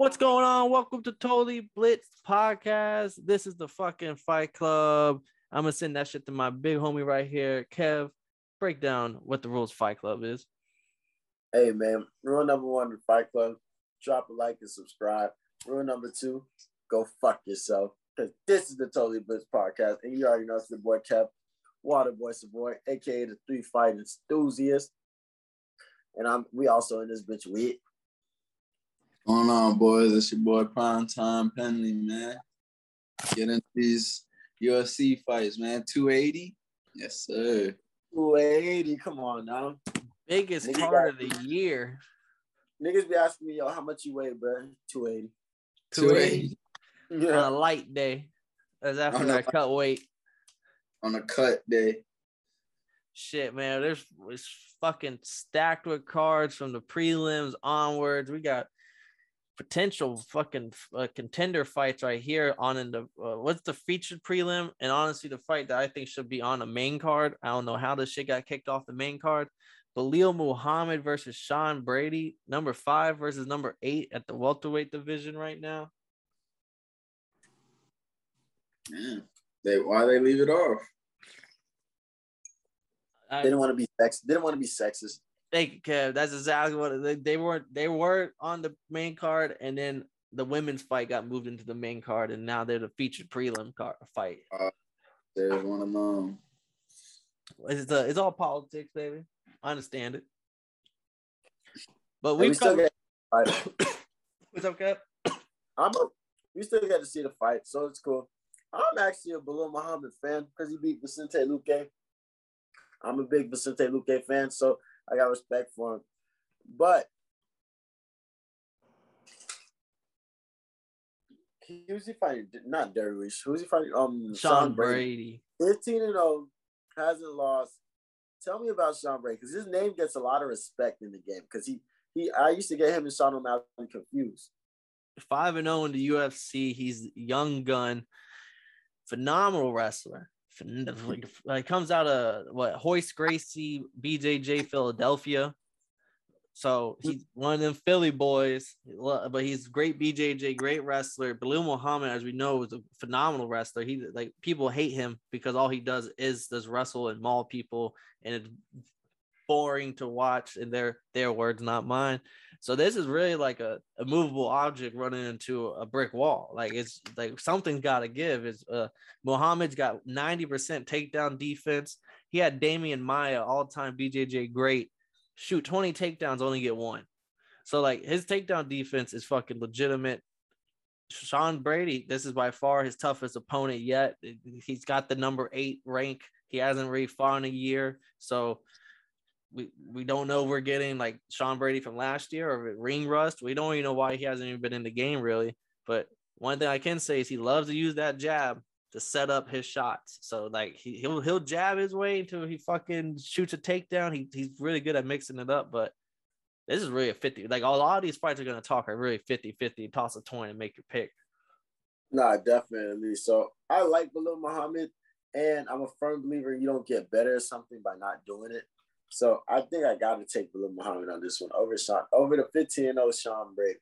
What's going on? Welcome to Totally Blitz Podcast. This is the fucking Fight Club. I'm gonna send that shit to my big homie right here, Kev. Break down what the rules Fight Club is. Hey man, rule number one, the Fight Club. Drop a like and subscribe. Rule number two, go fuck yourself. Cause this is the Totally Blitz Podcast, and you already know it's the boy Kev, Water Boy Savoy, aka the three fight enthusiast. And I'm we also in this bitch with going on, boys? It's your boy Prime Time Penley, man. Get into these UFC fights, man. 280? Yes, sir. 280. Come on now. Biggest Nigga card of got- the year. Niggas be asking me, yo, how much you weigh, bro? 280. 280 on Yeah. a light day. That's after On a- that cut weight. On a cut day. Shit, man. There's it's fucking stacked with cards from the prelims onwards. We got potential fucking uh, contender fights right here on in the uh, what's the featured prelim and honestly the fight that I think should be on the main card. I don't know how this shit got kicked off the main card. Belal Muhammad versus Sean Brady, number five versus number eight at the welterweight division right now. Man, they why they leave it off? I, They didn't want to be sex. They didn't want to be sexist. Thank you, Kev. That's exactly what they, they weren't. They were on the main card, and then the women's fight got moved into the main card, and now they're the featured prelim card fight. Uh, There's one of them. It's the, it's all politics, baby. I understand it, but we we've still get. What's up, Kev? I'm a, we still get to see the fight, so it's cool. I'm actually a Belal Muhammad fan because he beat Vicente Luque. I'm a big Vicente Luque fan, so I got respect for him. But who's he fighting? Not Dariush. Who's he fighting? Um, Sean Brady. 15 and 0, hasn't lost. Tell me about Sean Brady because his name gets a lot of respect in the game because he he I used to get him and Sean O'Malley confused. Five and zero in the UFC. He's young gun, phenomenal wrestler. Like, comes out of what Hoist Gracie, BJJ Philadelphia. So he's one of them Philly boys, but he's great BJJ, great wrestler. Belal Muhammad, as we know, is a phenomenal wrestler. He like people hate him because all he does is does wrestle and maul people, and it's boring to watch. In their their words, not mine. So this is really like a, a movable object running into a brick wall. Like it's like something's got to give. Is uh Muhammad's got 90% takedown defense. He had Demian Maia, all-time BJJ great. Shoot 20 takedowns, only get one. So like his takedown defense is fucking legitimate. Sean Brady, this is by far his toughest opponent yet. He's got the number eight rank. He hasn't really fought in a year. So we we don't know we're getting like Sean Brady from last year or ring rust. We don't even know why he hasn't even been in the game really. But one thing I can say is he loves to use that jab to set up his shots. So like he, he'll he'll jab his way until he fucking shoots a takedown. He he's really good at mixing it up, but this is really a 50. Like a lot of these fights are gonna talk are really 50-50. Toss a coin and make your pick. Nah, definitely. So I like Belal Muhammad, and I'm a firm believer you don't get better at something by not doing it. So I think I got to take Belal Muhammad on this one over Sean over the 15 and 0 Sean Brady.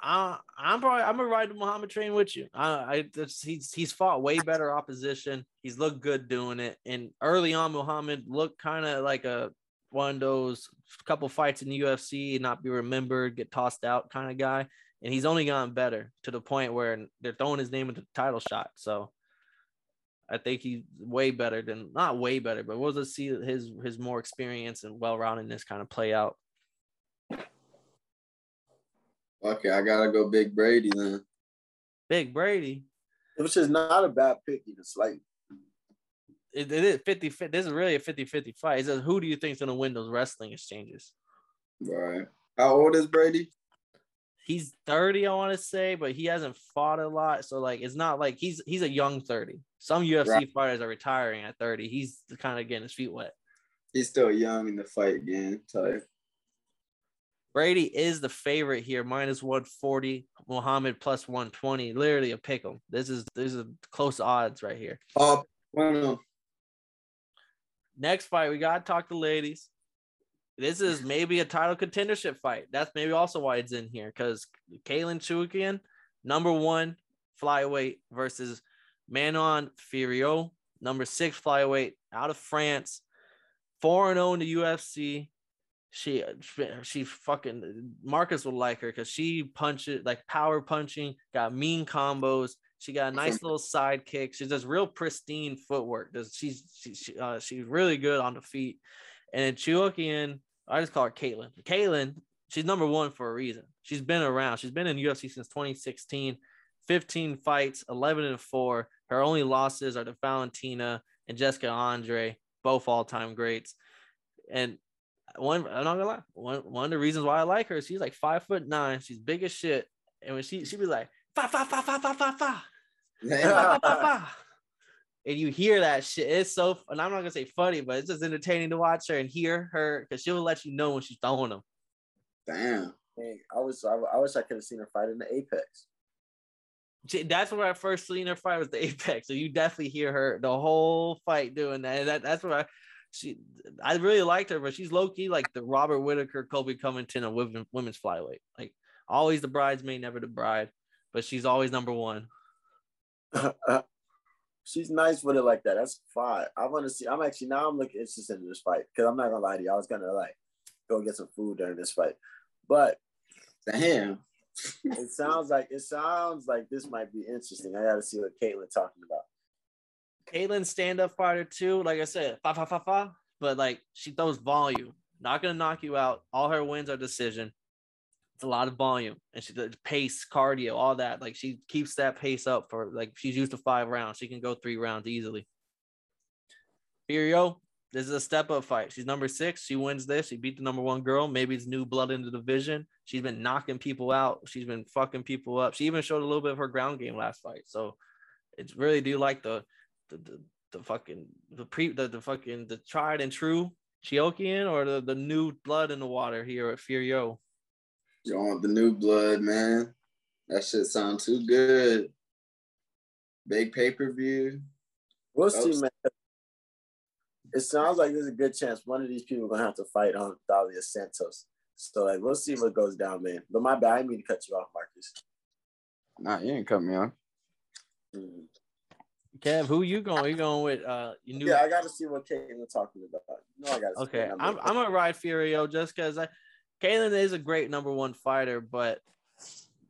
Uh, I'm probably I'm gonna ride the Muhammad train with you. I, he's he's fought way better opposition. He's looked good doing it. And early on, Muhammad looked kind of like a one of those couple fights in the UFC not be remembered, get tossed out kind of guy. And he's only gotten better to the point where they're throwing his name into the title shot. So I think he's way better than not way better, but we'll just see his his more experience and well roundedness kind of play out. Okay, I gotta go Big Brady then. Big Brady. Which is not a bad pick, even slightly. it, it is 50 50 this is really a 50 50 fight. It says who do you think is gonna win those wrestling exchanges? Right. How old is Brady? He's 30, I want to say, but he hasn't fought a lot. So like it's not like he's he's a young 30. Some UFC Right. fighters are retiring at 30. He's kind of getting his feet wet. He's still young in the fight game type. Brady is the favorite here, minus 140. Muhammad plus 120. Literally a pick 'em. This is this is close odds right here. Oh, one of them. Next fight, we gotta talk to ladies. This is maybe a title contendership fight. That's maybe also why it's in here because Katlyn Chookagian, number one flyweight versus Manon Fiorot, number six flyweight out of France, four and zero in the UFC. She she fucking Marcus would like her because she punches like power punching, got mean combos. She got a nice little side kick. She does real pristine footwork. Does she's she, she, uh, she's really good on the feet. And Chookagian, I just call her Katlyn. Katlyn, she's number one for a reason. She's been around. She's been in UFC since 2016. 15 fights, 11 and 4. Her only losses are to Valentina and Jessica Andrade, both all-time greats. And one, I'm not gonna lie, one, one of the reasons why I like her, she's like five foot nine, she's big as shit. And when she she be like, fa fa fa fa fa fa fa. fa, fa, fa. And you hear that shit. It's so and I'm not gonna say funny, but it's just entertaining to watch her and hear her because she'll let you know when she's throwing them. Damn. Hey, I was I, I wish I could have seen her fight in the Apex. That's where I first seen her fight was the Apex. So you definitely hear her the whole fight doing that. And that that's where I she I really liked her, but she's low key like the Robert Whitaker, Colby Covington of women, women's flyweight. Like always the bridesmaid, never the bride, but she's always number one. Uh, she's nice with it like that. That's fine. I want to see. I'm actually now I'm looking interested in this fight because I'm not gonna lie to you. I was gonna like go get some food during this fight, but damn, it sounds like it sounds like this might be interesting. I got to see what Katlyn talking about. Katlyn stand up fighter too. Like I said, fa fa fa fa. But like she throws volume. Not gonna knock you out. All her wins are decision. It's a lot of volume, and she does pace, cardio, all that. Like she keeps that pace up for like she's used to five rounds. She can go three rounds easily. Fiorot, this is a step up fight. She's number six. She wins this. She beat the number one girl. Maybe it's new blood in the division. She's been knocking people out. She's been fucking people up. She even showed a little bit of her ground game last fight. So it's really do you like the the, the, the fucking the pre the, the fucking the tried and true Chookagian or the, the new blood in the water here at Fiorot? You want the new blood, man. That shit sound too good. Big pay per view. We'll see, man. It sounds like there's a good chance one of these people are gonna have to fight on Taila Santos. So like we'll see what goes down, man. But my bad, I didn't mean to cut you off, Marcus. Nah, you didn't cut me off. Mm-hmm. Kev, who you going? You going with uh you knew Yeah, I gotta see what Katlyn talking about. No, I gotta Okay, I'm I'm gonna ride Fiorot just because I Katlyn is a great number one fighter, but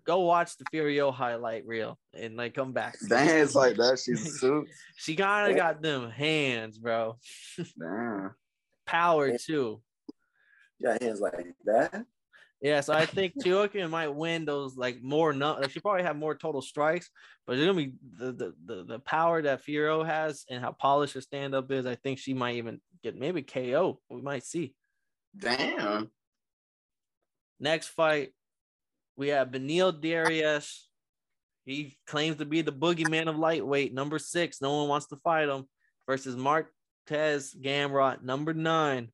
go watch the Fiorot highlight reel and like come back. Dance like that. She's suit. she kind of got them hands, bro. Damn. Power too. Got hands like that. Yeah, so I think Chookagian might win those like more. No, like she probably have more total strikes, but it's gonna be the the the, the power that Fiorot has and how polished her stand up is. I think she might even get maybe KO. We might see. Damn. Next fight, we have Beneil Dariush. He claims to be the boogeyman of lightweight, number six. No one wants to fight him. Versus Mateusz Gamrot, number nine.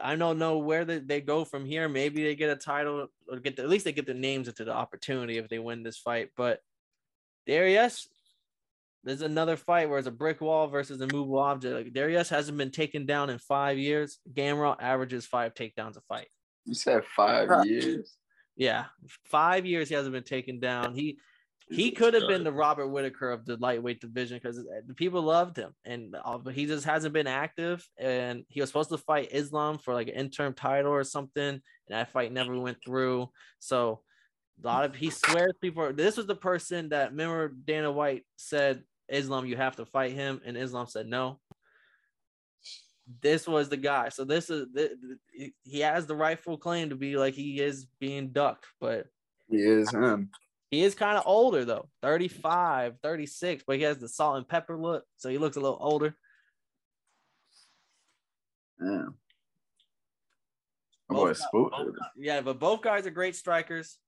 I don't know where they, they go from here. Maybe they get a title or get the, at least they get their names into the opportunity if they win this fight. But Dariush, there's another fight where it's a brick wall versus a movable object. Like Dariush hasn't been taken down in five years. Gamrot averages five takedowns a fight. You said five years. Yeah, five years he hasn't been taken down. He he could have been the Robert Whitaker of the lightweight division because the people loved him, and uh, but he just hasn't been active. And he was supposed to fight Islam for like an interim title or something, and that fight never went through. So a lot of he swears people. This was the person that remember Dana White said Islam, you have to fight him, and Islam said no. This was the guy. So this is he has the rightful claim to be like he is being ducked, but he is him. He is kind of older though, 35, 36, but he has the salt and pepper look, so he looks a little older. Yeah. boy, both, yeah, but both guys are great strikers.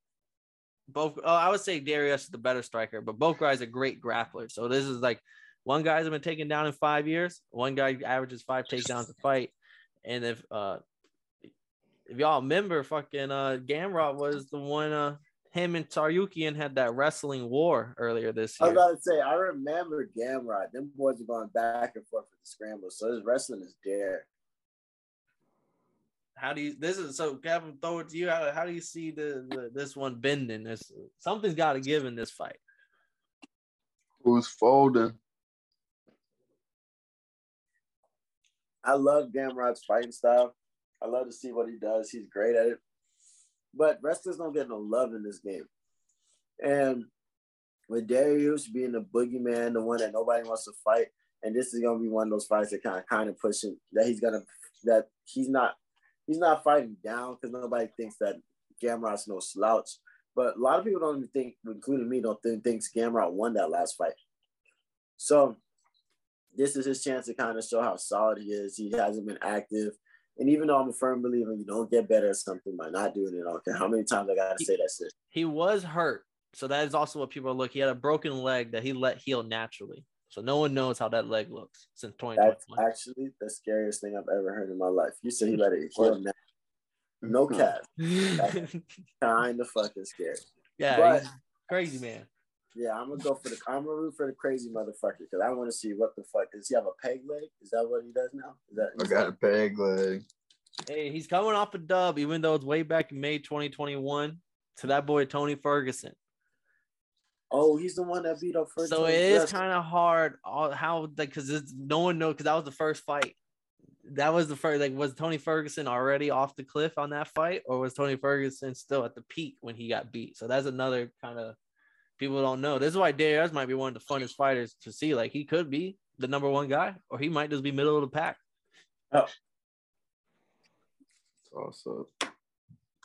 Both, oh, I would say Dariush is the better striker, but both guys are great grapplers. So this is like one guy's been taken down in five years. One guy averages five takedowns a fight, and if uh, if y'all remember, fucking uh, Gamrot was the one uh him and Tsarukyan had that wrestling war earlier this year. I was about to say, I remember Gamrot. Them boys are going back and forth with the scramble. So his wrestling is there. How do you? This is so Kevin. Throw it to you. How, how do you see the, the this one bending? This something's got to give in this fight. Who's folding? I love Gamrot's fighting style. I love to see what he does. He's great at it. But wrestlers don't get no love in this game. And with Dariush being the boogeyman, the one that nobody wants to fight, and this is gonna be one of those fights that kind of kind of pushing that he's gonna that he's not he's not fighting down because nobody thinks that Gamrot's no slouch. But a lot of people don't even think, including me, don't think thinks Gamrot won that last fight. So this is his chance to kind of show how solid he is. He hasn't been active. And even though I'm a firm believer you don't get better at something by not doing it, I don't care how many times I gotta say that shit. He was hurt. So that is also what people are looking. He had a broken leg that he let heal naturally. So no one knows how that leg looks since 2021. That's actually the scariest thing I've ever heard in my life. You said he let it heal naturally. No cap. kind of fucking scary. Yeah, But- crazy man. Yeah, I'm gonna go for the. I'm gonna root for the crazy motherfucker because I want to see what the fuck does he have a peg leg? Is that what he does now? Is that? I got a peg leg. Hey, he's coming off a dub, even though it's way back in May 2021 to that boy Tony Ferguson. Oh, he's the one that beat up first. So it is kind of hard all, how like because no one knows because that was the first fight. That was the first like was Tony Ferguson already off the cliff on that fight, or was Tony Ferguson still at the peak when he got beat? So that's another kind of people don't know. This is why Dariush might be one of the funnest fighters to see. Like he could be the number one guy, or he might just be middle of the pack. Oh. Also,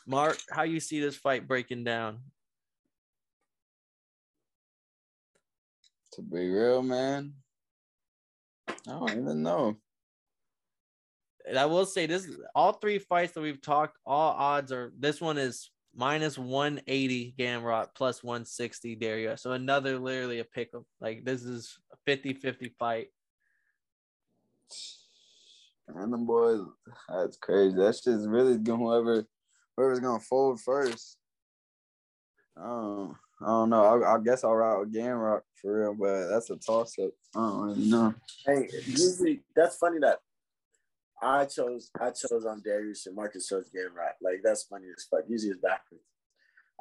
Mark, how you see this fight breaking down? to be real, man, I don't even know. And I will say this: all three fights that we've talked, all odds are. This one is minus 180 Gamrot plus 160 Dario. So another literally a pick 'em. Like this is a 50-50 fight. And them boys, that's crazy. That's just really going whoever whoever's gonna fold first. Um, I don't know. I, I guess I'll ride with Gamrot for real, but that's a toss up. I don't really know. Hey, usually that's funny that I chose I chose on Dariush and Marcus chose Gamrot. Like that's funny as fuck. Usually it's backwards.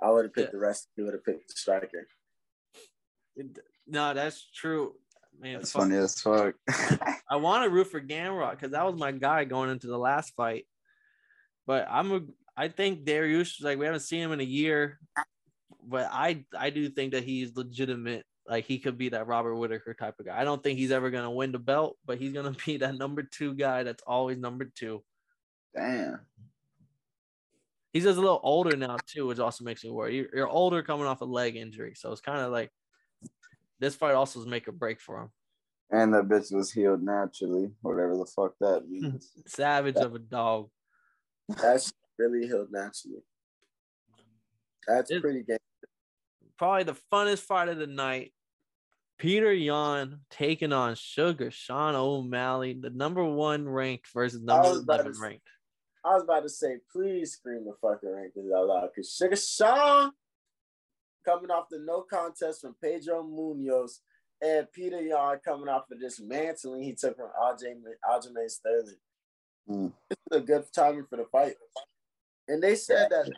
I would have picked Yeah. the rest. You would have picked the striker. No, that's true. Man, That's fuck. funny as fuck. I want to root for Gamrot because that was my guy going into the last fight. But I'm a, I think Dariush like we haven't seen him in a year, but I I do think that he's legitimate. Like he could be that Robert Whitaker type of guy. I don't think he's ever gonna win the belt, but he's gonna be that number two guy that's always number two. Damn. He's just a little older now too, which also makes me worry. You're, you're older coming off a leg injury, so it's kind of like this fight also is make or break for him. And that bitch was healed naturally, whatever the fuck that means. Savage of a dog. That's really healed naturally. That's It- pretty game. Probably the funnest fight of the night. Peter Yan taking on Sugar Sean O'Malley, the number one ranked versus number was about to 11 ranked. I was about to say, please scream the fucking rankings out loud because Sugar Sean coming off the no contest from Pedro Munhoz and Peter Yan coming off of this mantling he took from Aljamain Aljamain Sterling. Mm. This is a good timing for the fight. And they said that,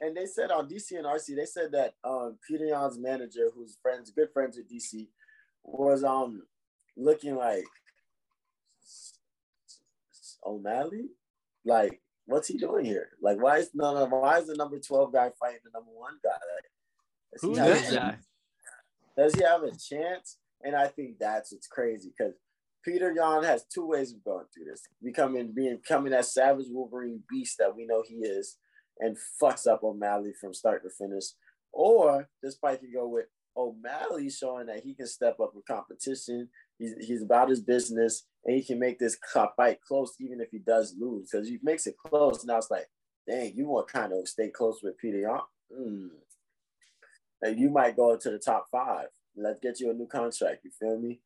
and they said on DC and RC, they said that um, Peter Yan's manager, who's friends, good friends with DC, was um looking like O'Malley. Like, what's he doing here? Like, why is no, no, why is the number twelve guy fighting the number one guy? Like, does Who's this guy? Does he have a chance? And I think that's what's crazy because Peter Yan has two ways of going through this: becoming being becoming that savage Wolverine beast that we know he is, and fucks up O'Malley from start to finish. Or this fight could go with O'Malley showing that he can step up in competition. He's, he's about his business and he can make this fight close even if he does lose. Because he makes it close, now it's like, dang, you want kind of stay close with Peter Yan. Mm. And you might go to the top five. Let's get you a new contract. You feel me?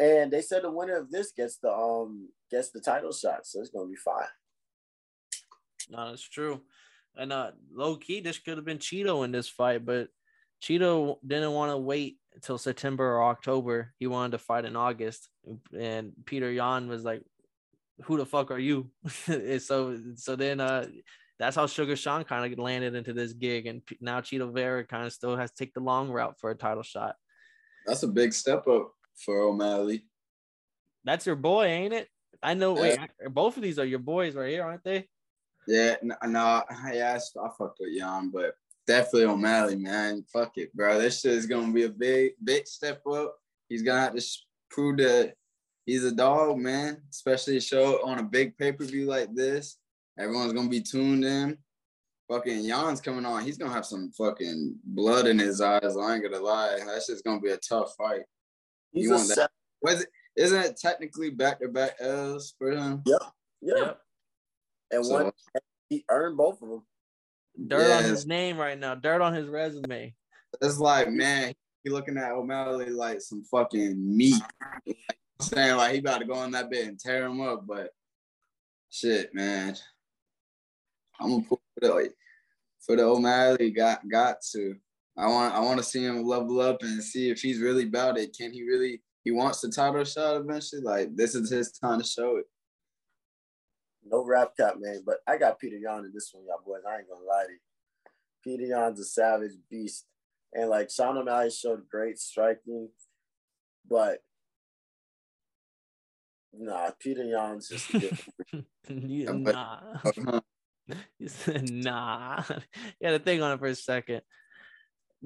And they said the winner of this gets the um gets the title shot, so it's gonna be fine. No, that's true. And uh, low key, this could have been Chito in this fight, but Chito didn't want to wait until September or October. He wanted to fight in August, and Peter Yan was like, who the fuck are you? so so then uh that's how Sugar Sean kind of landed into this gig, and now Chito Vera kind of still has to take the long route for a title shot. That's a big step up for O'Malley. That's your boy, ain't it? I know. Wait, both of these are your boys right here, aren't they? Yeah, no, no yeah, I, I fucked with Yan, but definitely O'Malley, man. Fuck it, bro. This shit is gonna be a big, big step up. He's gonna have to prove that he's a dog, man. Especially show on a big pay per view like this. Everyone's gonna be tuned in. Fucking Yan's coming on. He's gonna have some fucking blood in his eyes. I ain't gonna lie. That's just gonna be a tough fight. He's you want that? Was it? Isn't it technically back to back L's for him? Yep. Yep. yep. And so, one he earned both of them. Dirt yes. on his name right now. Dirt on his resume. It's like, man, he looking at O'Malley like some fucking meat. Like, I'm saying like he about to go on that bit and tear him up, but shit, man. I'm gonna put it like for the O'Malley got got to. I want I want to see him level up and see if he's really about it. Can he really he wants the title shot eventually? Like this is his time to show it. No rap cap, man. But I got Peter Yan in this one, y'all boys. I ain't gonna lie to you. Peter Yan's a savage beast. And like Sean O'Malley showed great striking, but nah, Peter Yan's just you, nah. Uh-huh. you said nah. You had a thing on it for a second.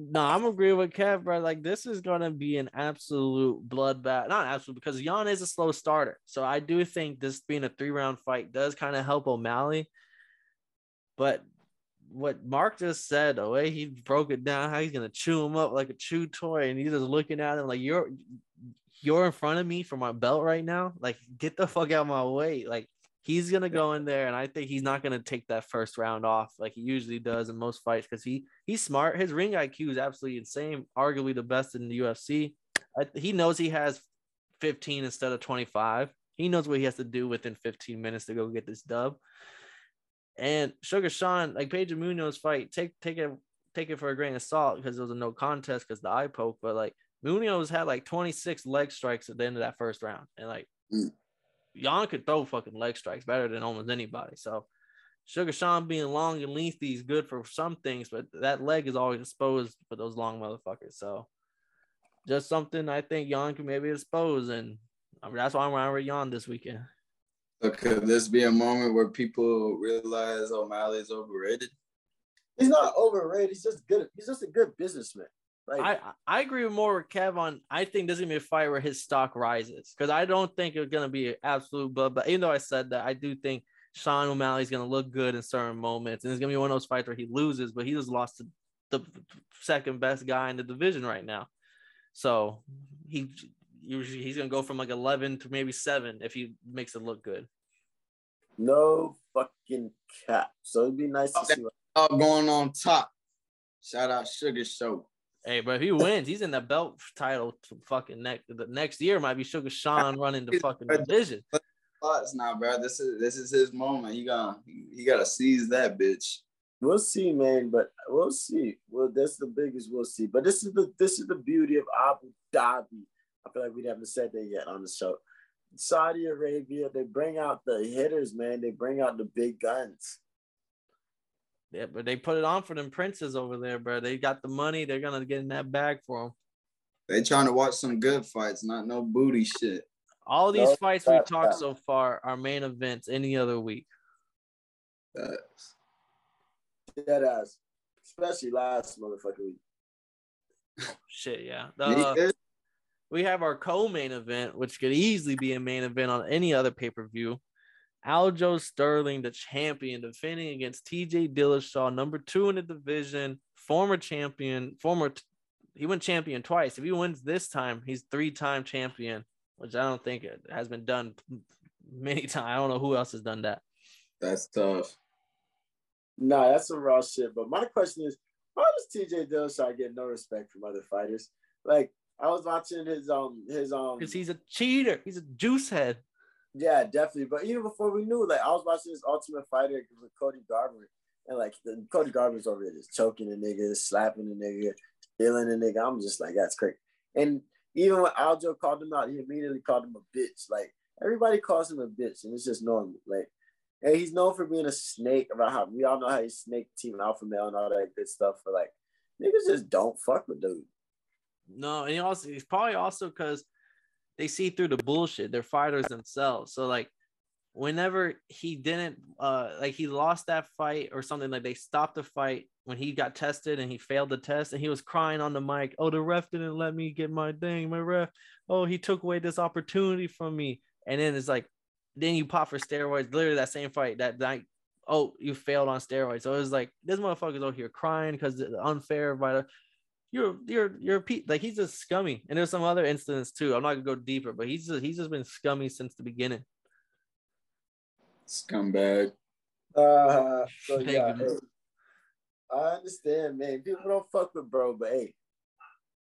No, I'm agree with Kev, bro. Like this is gonna be an absolute bloodbath. Not absolute because Yan is a slow starter. So I do think this being a three round fight does kind of help O'Malley. But what Mark just said, the way he broke it down, how he's gonna chew him up like a chew toy, and he's just looking at him like you're you're in front of me for my belt right now. Like, get the fuck out of my way. Like, he's gonna go in there, and I think he's not gonna take that first round off like he usually does in most fights because he he's smart. His ring IQ is absolutely insane, arguably the best in the UFC. I, he knows he has 15 instead of 25. He knows what he has to do within 15 minutes to go get this dub. And Sugar Sean, like Pedro Munhoz fight, take take it take it for a grain of salt because it was a no contest because the eye poke, but like Munhoz had like 26 leg strikes at the end of that first round, and like mm. Yan could throw fucking leg strikes better than almost anybody. So Sugar Sean being long and lengthy is good for some things, but that leg is always exposed for those long motherfuckers. So just something I think Yan can maybe expose, and I mean, that's why I'm around with Yan this weekend. So could this be a moment where people realize O'Malley is overrated? He's not overrated. He's just good. He's just a good businessman. Like, I I agree more with Kev on. I think this is gonna be a fight where his stock rises because I don't think it's gonna be an absolute blood. But even though I said that, I do think Sean O'Malley is gonna look good in certain moments, and it's gonna be one of those fights where he loses, but he just lost to the second best guy in the division right now. So he usually he's gonna go from like eleven to maybe seven if he makes it look good. No fucking cap. So it'd be nice to see. What- uh, going on top. Shout out Sugar Show. Hey, but if he wins, he's in the belt title fucking next the next year might be Sugar Sean running the fucking division. Thoughts now, bro. This is this is his moment. He gonna he gotta seize that bitch. We'll see, man. But we'll see. Well, that's the biggest we'll see. But this is the this is the beauty of Abu Dhabi. I feel like we haven't said that yet on the show. Saudi Arabia, they bring out the hitters, man. They bring out the big guns. Yeah, but they put it on for them princes over there, bro. They got the money. They're gonna get in that bag for them. They trying to watch some good fights, not no booty shit. All these no, fights we talked so far are main events any other week. That's that ass, especially last motherfucking week. Oh, shit, yeah. The, uh, we have our co-main event, which could easily be a main event on any other pay-per-view. Aljo Sterling, the champion, defending against TJ Dillashaw, number two in the division, former champion, former he went champion twice. If he wins this time, he's three-time champion, which I don't think it has been done many times. I don't know who else has done that. That's tough. Nah, that's some raw shit. But my question is, why does TJ Dillashaw get no respect from other fighters? Like I was watching his um his um because he's a cheater. He's a juice head. Yeah, definitely. But even before we knew, like I was watching this Ultimate Fighter with Cody Garbrandt, and like the, Cody Garbrandt's over there just choking the nigga, slapping the nigga, killing the nigga. I'm just like, that's crazy. And even when Aljo called him out, he immediately called him a bitch. Like everybody calls him a bitch, and it's just normal. Like, and he's known for being a snake. About how we all know how he snake team alpha male and all that good stuff. For like, niggas just don't fuck with dude. No, and he also he's probably also because they see through the bullshit. They're fighters themselves. So like whenever he didn't uh like he lost that fight or something like they stopped the fight when he got tested and he failed the test and he was crying on the mic oh the ref didn't let me get my thing my ref oh he took away this opportunity from me and then it's like then you pop for steroids literally that same fight that night oh you failed on steroids so it was like this motherfucker's over here crying because unfair by the you're you're you're like he's just scummy and there's some other incidents too i'm not gonna go deeper but he's just he's just been scummy since the beginning Scumbag. Uh, so yeah, hey, I understand, man. People don't fuck with bro, but hey,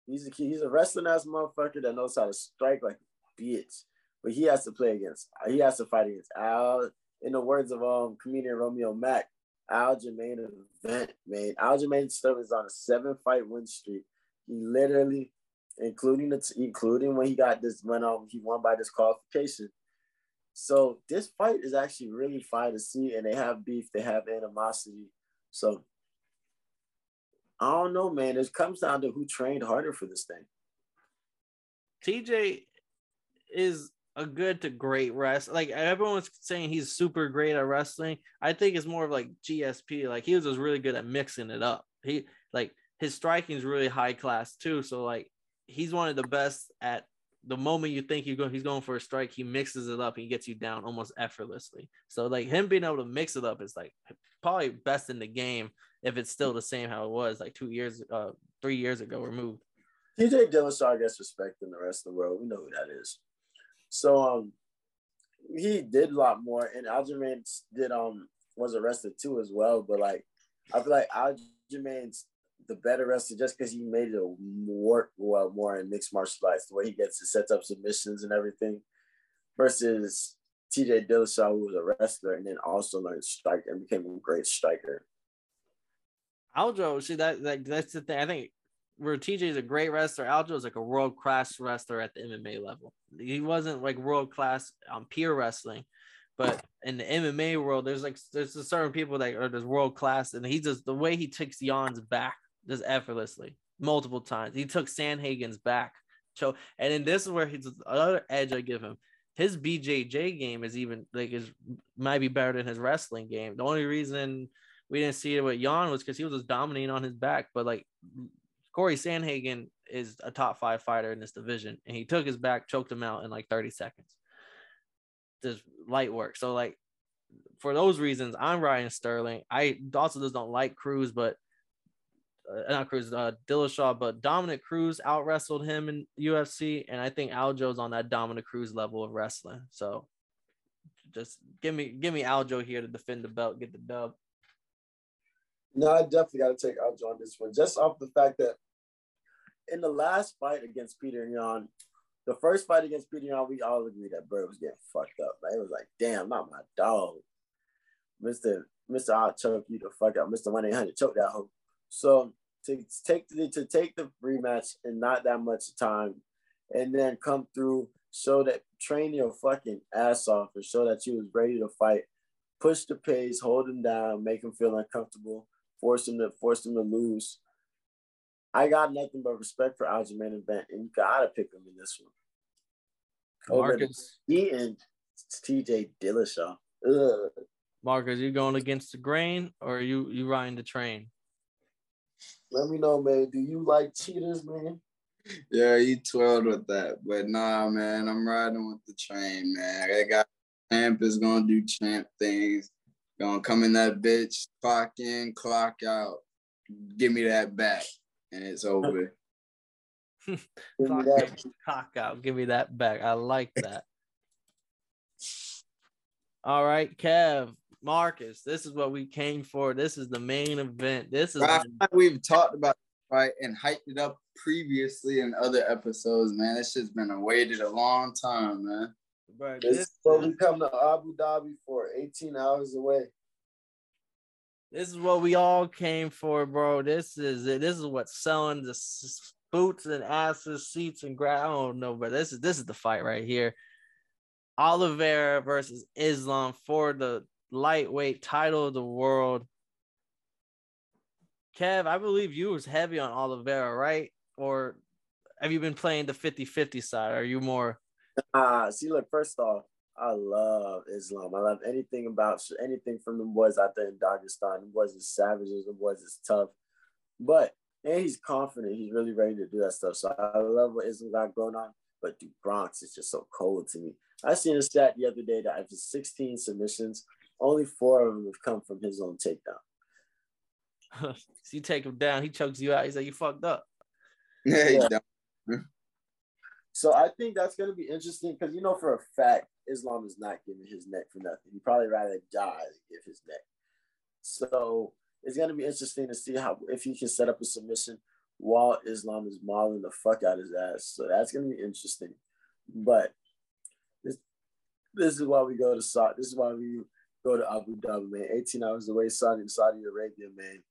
he's a he's a wrestling ass motherfucker that knows how to strike like a bitch. But he has to play against. He has to fight against Al. In the words of um comedian Romeo Mack, Aljamain event, man. Aljamain stuff is on a seven fight win streak. He literally, including the including when he got this went on, um, he won by this disqualification. So this fight is actually really fun to see, and they have beef, they have animosity. So I don't know, man. It comes down to who trained harder for this thing. TJ is a good to great wrestler. Like everyone's saying he's super great at wrestling. I think it's more of like GSP. Like he was just really good at mixing it up. He like his striking is really high class too. So like he's one of the best at the moment you think he's going for a strike, he mixes it up he gets you down almost effortlessly. So like him being able to mix it up is like probably best in the game if it's still the same how it was like two years, uh, three years ago removed. TJ Dillashaw gets respect in the rest of the world. We know who that is. So um, he did a lot more, and Aljamain did um was arrested too as well. But like, I feel like Aljamain's the better wrestler just because he made it work well more in mixed martial arts, the way he gets to set up submissions and everything, versus TJ Dillashaw, who was a wrestler and then also learned strike and became a great striker. Aljo, see that, that that's the thing. I think where TJ is a great wrestler, Aljo is like a world class wrestler at the MMA level. He wasn't like world class on pure wrestling, but in the MMA world, there's like there's a certain people that are just world class, and he just the way he takes Yan's back just effortlessly multiple times. He took Sandhagen's back. So, and then this is where he's another edge I give him. His BJJ game is even like is might be better than his wrestling game. The only reason we didn't see it with Jan was because he was just dominating on his back. But like Cory Sandhagen is a top five fighter in this division, and he took his back, choked him out in like 30 seconds. Just light work. So like for those reasons, I'm Ryan Sterling. I also just don't like Cruz, but uh, not Cruz, uh, Dillashaw, but Dominick Cruz out wrestled him in UFC, and I think Aljo's on that Dominick Cruz level of wrestling. So just give me give me Aljo here to defend the belt, get the dub. No, I definitely got to take Aljo on this one, just off the fact that in the last fight against Peter Yan, the first fight against Peter Yan, we all agreed that Bird was getting fucked up. It was like, damn, not my dog. Mr. Mr. I'll choke you the fuck out. Mr. 1 800, choke that hoe. So to take the, to take the rematch in not that much time, and then come through, show that train your fucking ass off, and show that you was ready to fight, push the pace, hold him down, make him feel uncomfortable, force him to force him to lose. I got nothing but respect for Aljamain event, and you gotta pick him in this one. Marcus, he and TJ Dillashaw. Ugh. Marcus, you going against the grain, or you you riding the train? Let me know, man. Do you like cheaters, man? Yeah, you twirled with that. But nah, man, I'm riding with the train, man. I got champ is gonna do champ things. Gonna come in that bitch, clock in, clock out. Give me that back. And it's over. clock in, clock out. Give me that back. I like that. All right, Kev. Marcus, this is what we came for. This is the main event. This is we've talked about right and hyped it up previously in other episodes, man. It's just been awaited a long time, man. But this, this is what we come to Abu Dhabi for, 18 hours away. This is what we all came for, bro. This is it. This is what's selling the boots and asses, seats and ground. I don't know, but this is this is the fight right here. Oliveira versus Islam for the lightweight title of the world. Kev, I believe you was heavy on Oliveira, right? Or have you been playing the 50-50 side? Are you more Ah, see, look, first off, I love Islam. I love anything about anything from the boys out there in Dagestan. The boys is savages, the boys is tough. But and he's confident. He's really ready to do that stuff. So I love what Islam got going on. But the Bronx is just so cold to me. I seen a stat the other day that after 16 submissions, only four of them have come from his own takedown. so you take him down, he chokes you out. He's like, you fucked up. Yeah, Yeah. So I think that's going to be interesting because you know for a fact Islam is not giving his neck for nothing. He'd probably rather die than give his neck. So it's going to be interesting to see how if he can set up a submission while Islam is mauling the fuck out his ass. So that's going to be interesting. But this this is why we go to Saudi. This is why we go to Abu Dhabi, man. 18 hours away, Saudi Saudi Arabia, man.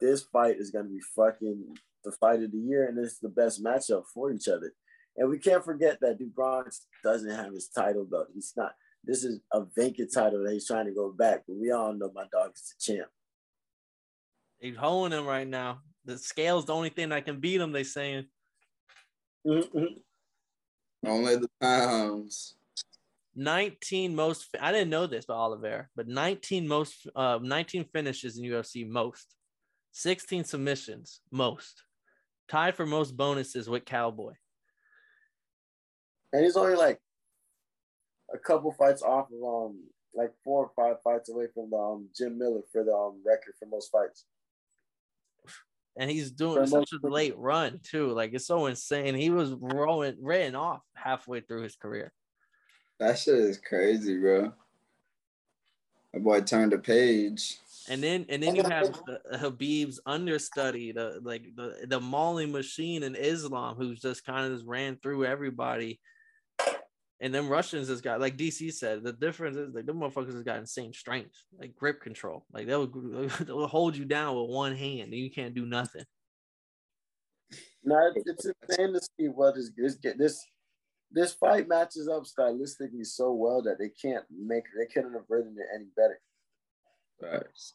This fight is going to be fucking the fight of the year, and it's the best matchup for each other. And we can't forget that Bronx doesn't have his title belt. He's not. This is a vacant title that he's trying to go back. But we all know my dog is the champ. He's holding him right now. The scale's the only thing that can beat him, they saying. Mm-mm. Only the pounds. 19 most I didn't know this about Oliveira, but 19 most uh 19 finishes in UFC most. 16 submissions most. Tied for most bonuses with Cowboy. And he's only like a couple fights off of um like four or five fights away from the, um Jim Miller for the um record for most fights. And he's doing For such most- a late run too. Like it's so insane. He was rolling written off halfway through his career. That shit is crazy, bro. That boy turned a page. And then and then you have the, Khabib's understudy, the like the the mauling machine in Islam, who's just kind of just ran through everybody. And then Russians has got like DC said, the difference is like the motherfuckers has got insane strength, like grip control. Like they'll they'll hold you down with one hand and you can't do nothing. No, it's, it's insane to see what is this this this fight matches up stylistically so well that they can't make they couldn't have written it any better. Facts.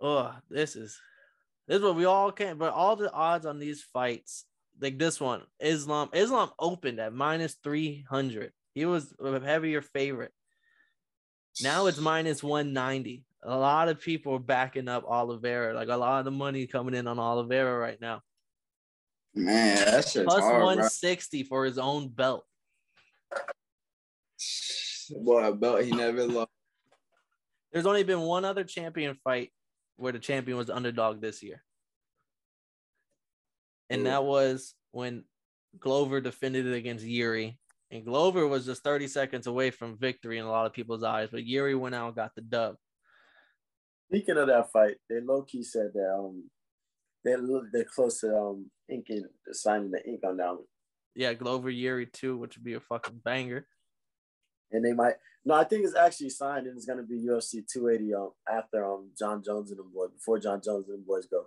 Oh, this is this is what we all can. But all the odds on these fights, like this one, Islam Islam opened at minus three hundred. He was a heavier favorite. Now it's minus one ninety. A lot of people are backing up Oliveira. Like a lot of the money coming in on Oliveira right now. Man, that shit's Plus hard, one bro. for his own belt. Boy, a belt he never lost. There's only been one other champion fight where the champion was the underdog this year. And Ooh. that was when Glover defended it against Yuri. And Glover was just 30 seconds away from victory in a lot of people's eyes, but Yuri went out and got the dub. Speaking of that fight, they low key said that um they they're close to um inking signing the ink on that one. Yeah, Glover Yuri too, which would be a fucking banger. And they might no, I think it's actually signed and it's gonna be UFC 280 um after um Jon Jones and the boys before Jon Jones and the boys go.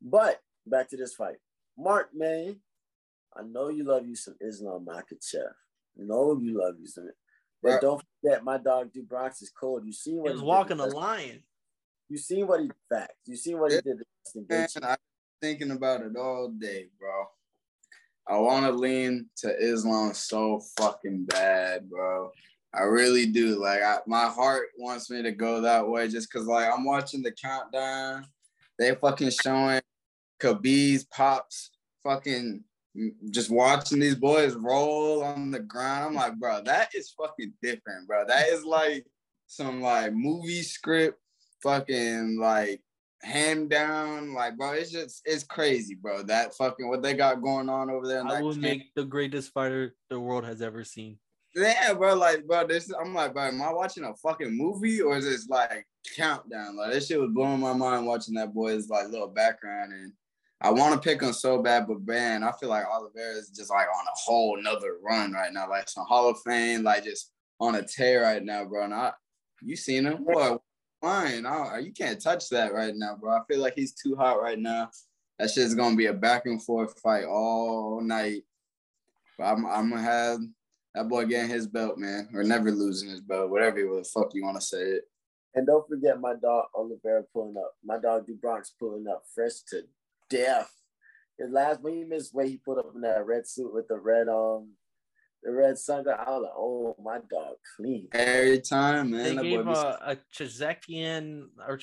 But back to this fight. Mark, man, I know you love you some Islam Makhachev. I know you love you some but Right. don't forget my dog Du Bronx is cold. You seen He what was did walking a lion. You seen what he facts. You seen what he did Man, I've been thinking about it all day, bro. I want to lean to Islam so fucking bad, bro. I really do. Like, I, my heart wants me to go that way just because, like, I'm watching the countdown. They fucking showing Khabib's pops fucking just watching these boys roll on the ground. I'm like, bro, that is fucking different, bro. That is like some like movie script, fucking like hand down. Like, bro, it's just it's crazy, bro. That fucking what they got going on over there. I that will camp. make the greatest fighter the world has ever seen. Yeah, bro. Like, bro, this I'm like, bro, am I watching a fucking movie or is this like countdown? Like, this shit was blowing my mind watching that boy's like little background, and I want to pick him so bad, but man, I feel like Oliveira is just like on a whole nother run right now, like some Hall of Fame, like just on a tear right now, bro. And I, you seen him, boy? Fine, I, you can't touch that right now, bro. I feel like he's too hot right now. That shit's gonna be a back and forth fight all night. But I'm, I'm gonna have That boy getting his belt, man, or never losing his belt, whatever the fuck you want to say it. And don't forget my dog Oliveira pulling up. My dog Du Bronx pulling up fresh to death. His last when he missed weight, he put up in that red suit with the red um the red sunglass. I was like, oh my dog, clean. Every time, man. They that gave uh, a Chezekian or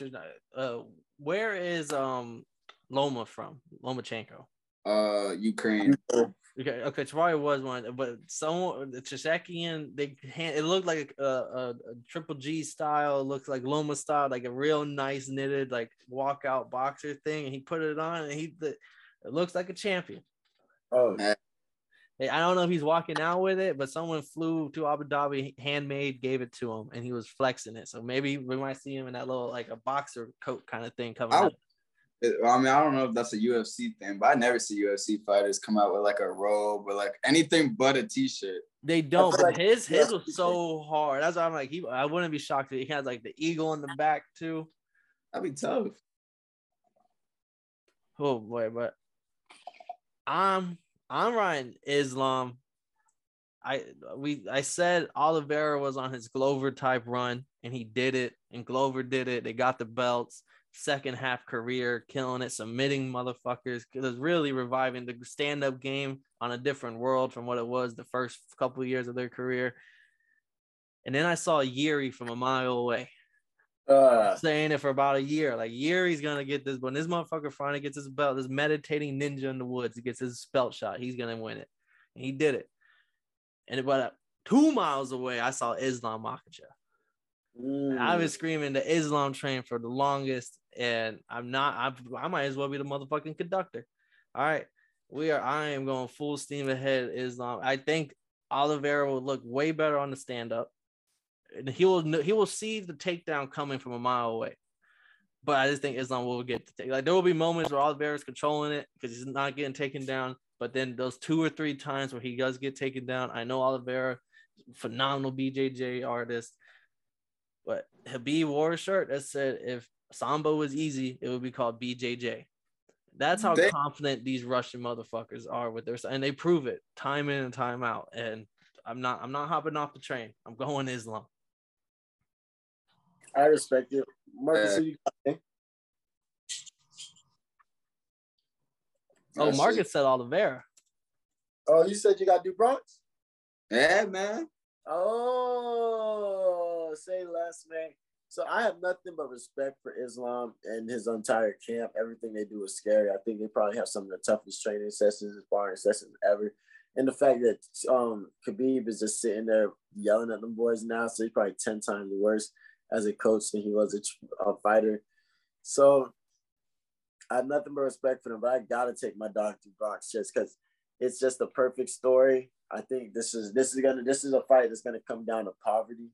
uh, where is um Loma from? Lomachenko. Uh Ukraine. Okay, okay, Tawari was one, but someone the Chezekian, they hand it looked like a, a, a triple G style, it looked like Loma style, like a real nice knitted like walkout boxer thing, and he put it on, and he the, it looks like a champion. Oh, Hey, I don't know if he's walking out with it, but someone flew to Abu Dhabi, handmade, gave it to him, and he was flexing it. So maybe we might see him in that little like a boxer coat kind of thing coming I- up. I mean, I don't know if that's a UFC thing, but I never see UFC fighters come out with like a robe or like anything but a t-shirt. They don't, but like his his was so hard. That's why I'm like, he. I wouldn't be shocked if he had like the eagle in the back too. That'd be tough. Oh boy, but I'm I'm riding Islam. I we I said Oliveira was on his Glover type run, and he did it. And Glover did it. They got the belts. Second half career, killing it, submitting motherfuckers. Was really reviving the stand up game on a different world from what it was the first couple of years of their career. And then I saw Yuri from a mile away uh, saying it for about a year. Like Yuri's gonna get this, but when this motherfucker finally gets his belt, this meditating ninja in the woods, he gets his belt shot. He's gonna win it, and he did it. And about two miles away, I saw Islam Makhachev. Mm, I've been screaming the Islam train for the longest, and I'm not. I, I might as well be the motherfucking conductor. All right, we are. I am going full steam ahead. Islam. I think Oliveira will look way better on the stand up, and he will. He will see the takedown coming from a mile away. But I just think Islam will get the take. Like there will be moments where Oliveira is controlling it because he's not getting taken down. But then those two or three times where he does get taken down, I know Oliveira, phenomenal BJJ artist. But Khabib wore a shirt that said if Sambo was easy, it would be called BJJ. That's how They- confident these Russian motherfuckers are with their and they prove it time in and time out. And I'm not I'm not hopping off the train. I'm going Islam. I respect it. Marcus, Uh, you got? Oh, That's Marcus said Oliveira. Oh, you said you got Du Bronx? Yeah, man. Oh, say less, man. So I have nothing but respect for Islam and his entire camp. Everything they do is scary. I think they probably have some of the toughest training sessions, sparring sessions ever. And the fact that um Khabib is just sitting there yelling at them boys now, so he's probably ten times worse as a coach than he was a, a fighter. So I have nothing but respect for them, but I gotta take my dog Du Bronx just because it's just a perfect story. I think this is this is gonna this is a fight that's gonna come down to poverty.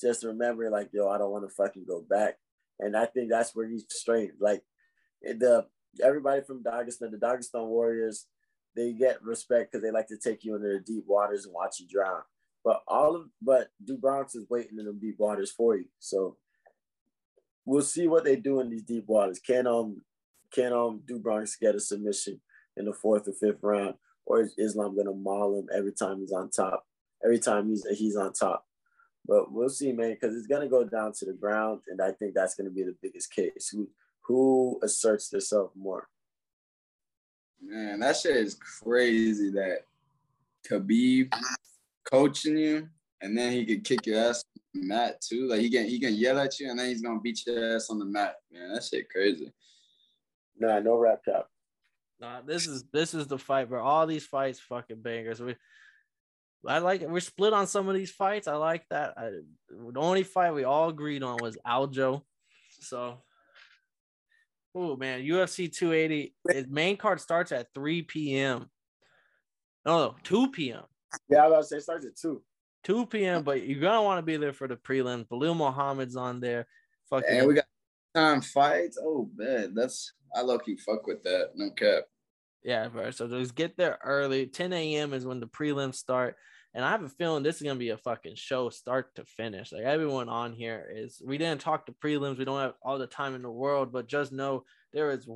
Just remember, like, yo, I don't want to fucking go back. And I think that's where he's straight. Like the everybody from Dagestan, the Dagestan Warriors, they get respect because they like to take you into the deep waters and watch you drown. But all of but Du Bronx is waiting in the deep waters for you. So we'll see what they do in these deep waters. Can um can um Du Bronx get a submission in the fourth or fifth round, or is Islam gonna maul him every time he's on top? Every time he's he's on top. But we'll see, man, because it's gonna go down to the ground, and I think that's gonna be the biggest case. Who who asserts themselves more? Man, that shit is crazy that Khabib coaching you and then he could kick your ass on the mat too. Like he can he can yell at you and then he's gonna beat your ass on the mat. Man, that shit crazy. Nah, no rap cap. Nah, this is this is the fight, bro. All these fights, fucking bangers. We, I like it. We're split on some of these fights. I like that. I, the only fight we all agreed on was Aljo. So, oh man, UFC 280. Its main card starts at 3 p.m. No, no, 2 p.m. Yeah, I was about to say it starts at two. 2 p.m. But you're gonna want to be there for the prelims. Belal Muhammad's on there. Fucking And we got time fights. Oh man, that's I low key fuck with that. No cap. Yeah, bro. So just get there early. 10 a.m. is when the prelims start. And I have a feeling this is gonna be a fucking show start to finish. Like everyone on here is we didn't talk to prelims, we don't have all the time in the world, but just know there is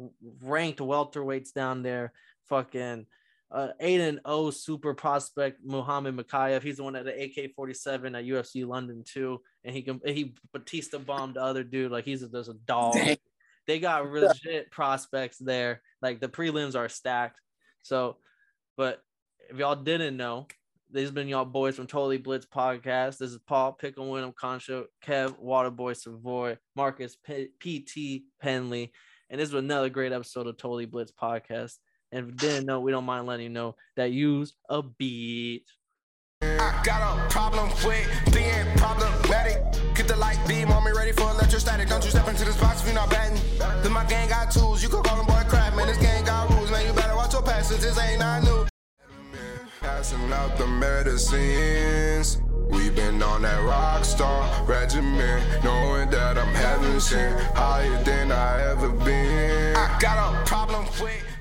ranked welterweights down there. Fucking uh, 8 and 0 super prospect Muhammad Mokaev. He's the one at the AK 47 at UFC London too. And he can he Batista bombed the other dude. Like he's there's a dog. They got legit prospects there. Like the prelims are stacked. So, but if y'all didn't know, these been y'all boys from Totally Blitz podcast. This is Paul Pickle, Winham, Concho, Kev, Waterboy, Savoy, Marcus, P- PT, Penley. And this was another great episode of Totally Blitz podcast. And if you didn't know, we don't mind letting you know that use a beat. I got a problem with being problematic. Get the light beam on me ready for electrostatic. Don't you step into this box if you're not batting. Then my gang got tools, you can call them boy crap. Man, this gang got rules, man. You better watch your passes, this ain't not new. Passing out the medicines. We've been on that rock star regimen, knowing that I'm heaven sent, higher than I ever been. I got a problem with